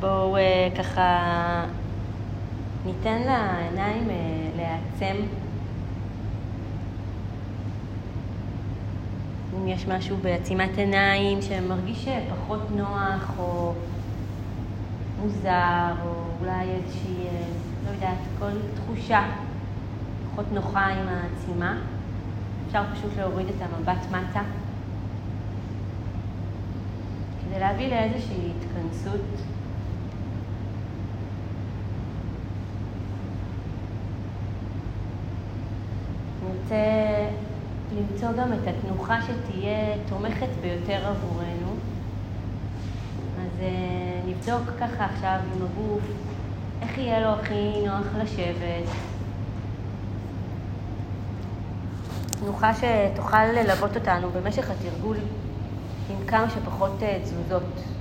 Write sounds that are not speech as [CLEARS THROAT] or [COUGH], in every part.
בואו אה, ככה ניתן לעיניים אה, להיעצם. אם יש משהו בעצימת עיניים שמרגיש אה, פחות נוח או מוזר, או אולי איזושהי, לא יודעת, כל תחושה פחות נוחה עם העצימה, אפשר פשוט להוריד את המבט מטה. כדי להביא לאיזושהי התכנסות. נרצה למצוא גם את התנוחה שתהיה תומכת ביותר עבורנו. אז uh, נבדוק ככה עכשיו עם הגוף איך יהיה לו הכי נוח לשבת. תנוחה שתוכל ללוות אותנו במשך התרגול עם כמה שפחות uh, תזוזות.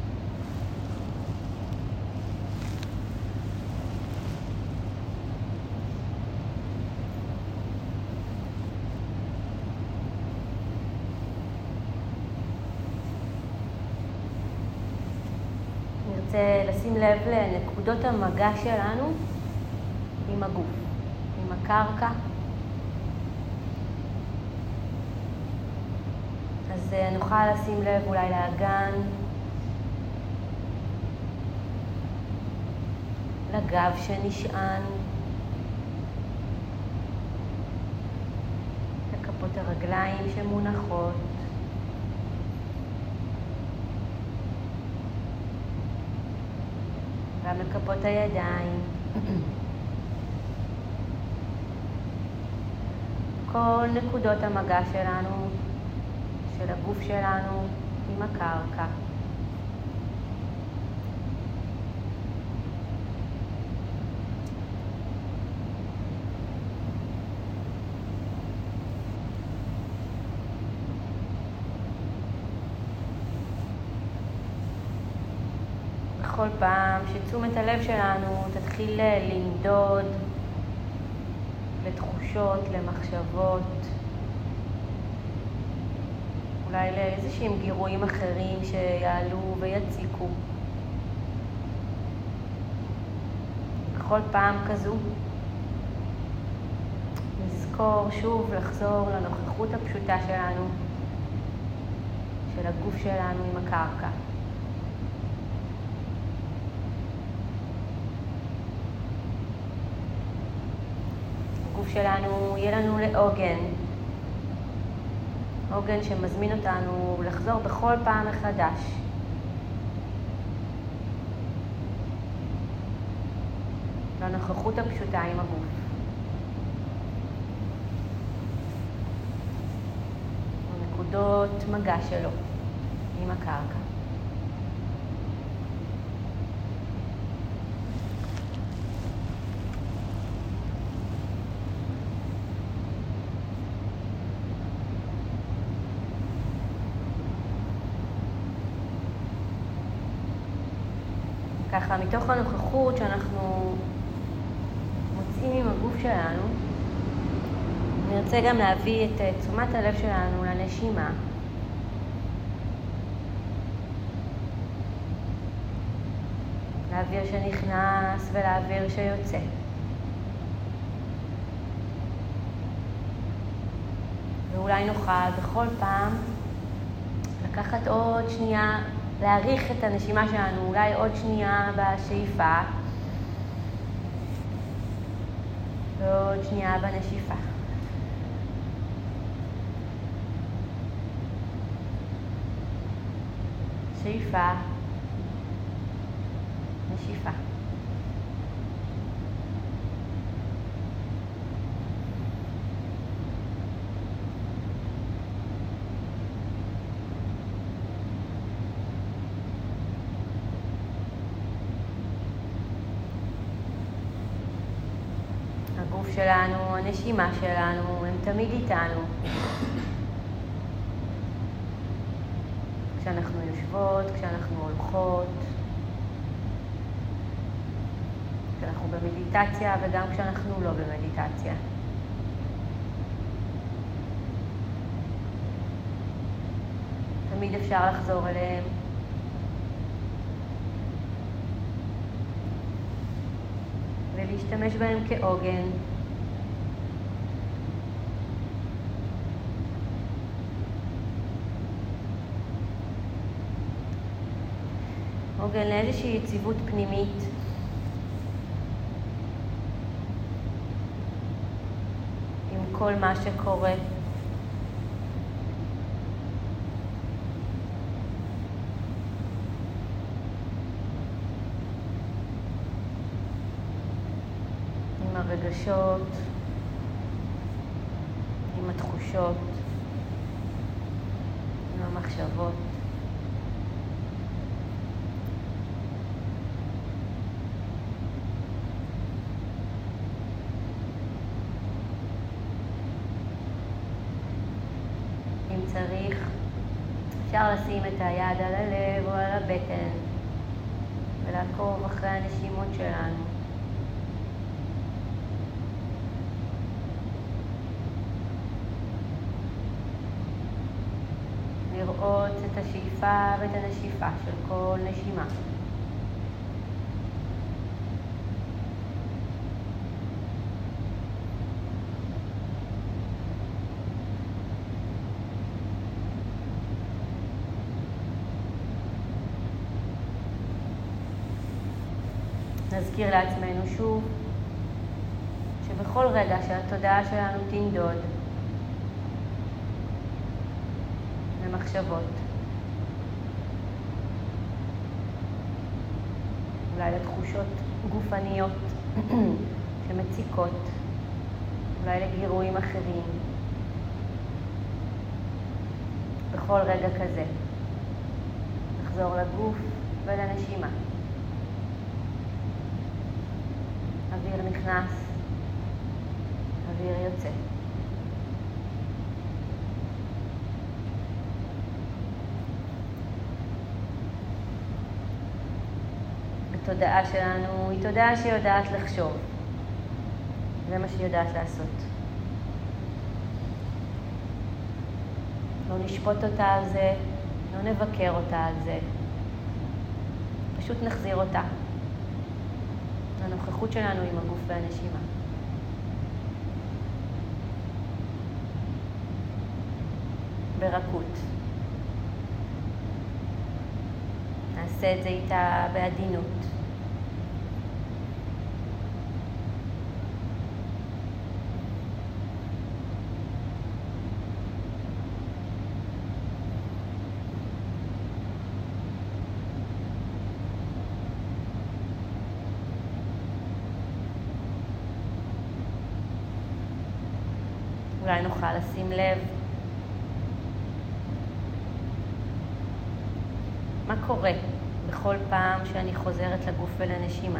נרצה לשים לב לנקודות המגע שלנו עם הגוף, עם הקרקע. אז אה, נוכל לשים לב אולי לאגן, לגב שנשען, לכפות הרגליים שמונחות. גם לכפות הידיים. כל נקודות המגע שלנו, של הגוף שלנו עם הקרקע. בכל פעם שתשומת הלב שלנו תתחיל לנדוד לתחושות, למחשבות, אולי לאיזשהם גירויים אחרים שיעלו ויציקו. בכל פעם כזו נזכור שוב לחזור לנוכחות הפשוטה שלנו, של הגוף שלנו עם הקרקע. הגוף שלנו יהיה לנו לעוגן, עוגן שמזמין אותנו לחזור בכל פעם מחדש. לנוכחות הפשוטה עם הגוף. נקודות מגע שלו עם הקרקע. ככה, מתוך הנוכחות שאנחנו מוצאים עם הגוף שלנו, נרצה גם להביא את אה, תשומת הלב שלנו לנשימה. לאוויר שנכנס ולאוויר שיוצא. ואולי נוכל בכל פעם לקחת עוד שנייה להעריך את הנשימה שלנו, אולי עוד שנייה בשאיפה ועוד שנייה בנשיפה. שאיפה, נשיפה. הגוף שלנו, הנשימה שלנו, הם תמיד איתנו. כשאנחנו יושבות, כשאנחנו הולכות, כשאנחנו במדיטציה וגם כשאנחנו לא במדיטציה. תמיד אפשר לחזור אליהם. ולהשתמש בהם כעוגן. עוגן לאיזושהי יציבות פנימית. עם כל מה שקורה. עם הרגשות, עם התחושות, עם המחשבות. אם צריך, אפשר לשים את היד על הלב או על הבטן ולעקוב אחרי הנשימות שלנו. לראות את השאיפה ואת הנשיפה של כל נשימה. נזכיר לעצמנו שוב שבכל רגע שהתודעה שלנו תנדוד למחשבות, אולי לתחושות גופניות [CLEARS THROAT] שמציקות, אולי לגירויים אחרים, בכל רגע כזה נחזור לגוף ולנשימה. אוויר נכנס, אוויר יוצא. התודעה שלנו היא תודעה שיודעת לחשוב. זה מה שהיא יודעת לעשות. לא נשפוט אותה על זה, לא נבקר אותה על זה. פשוט נחזיר אותה. הנוכחות שלנו עם הגוף והנשימה. ברכות. נעשה את זה איתה בעדינות. אולי נוכל לשים לב מה קורה בכל פעם שאני חוזרת לגוף ולנשימה.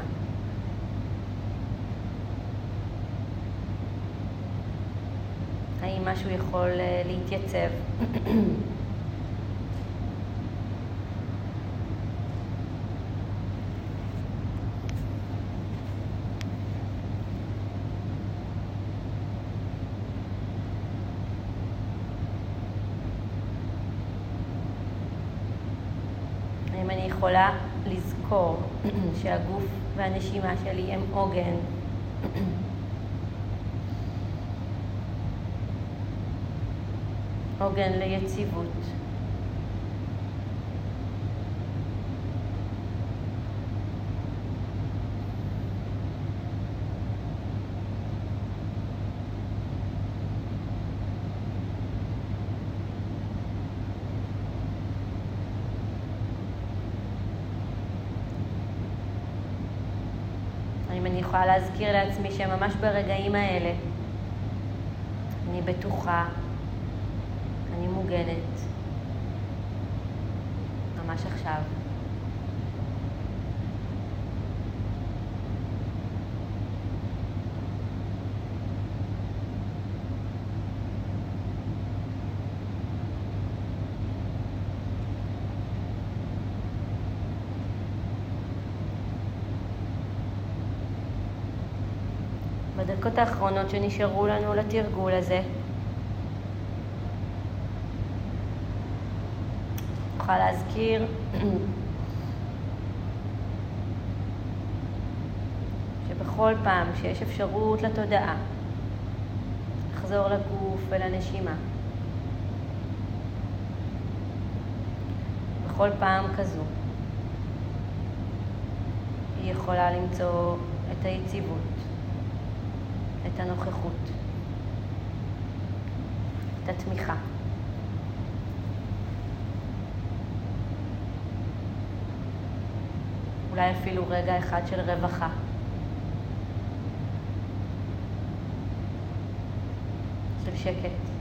האם משהו יכול אה, להתייצב? [CLEARS THROAT] האם אני יכולה לזכור שהגוף והנשימה שלי הם עוגן? עוגן ליציבות. האם אני יכולה להזכיר לעצמי שממש ברגעים האלה אני בטוחה, אני מוגנת, ממש עכשיו. בדקות האחרונות שנשארו לנו לתרגול הזה, נוכל להזכיר. שבכל בכל פעם שיש אפשרות לתודעה, לחזור לגוף ולנשימה. בכל פעם כזו, היא יכולה למצוא את היציבות, את הנוכחות, את התמיכה. אולי אפילו רגע אחד של רווחה. של שקט.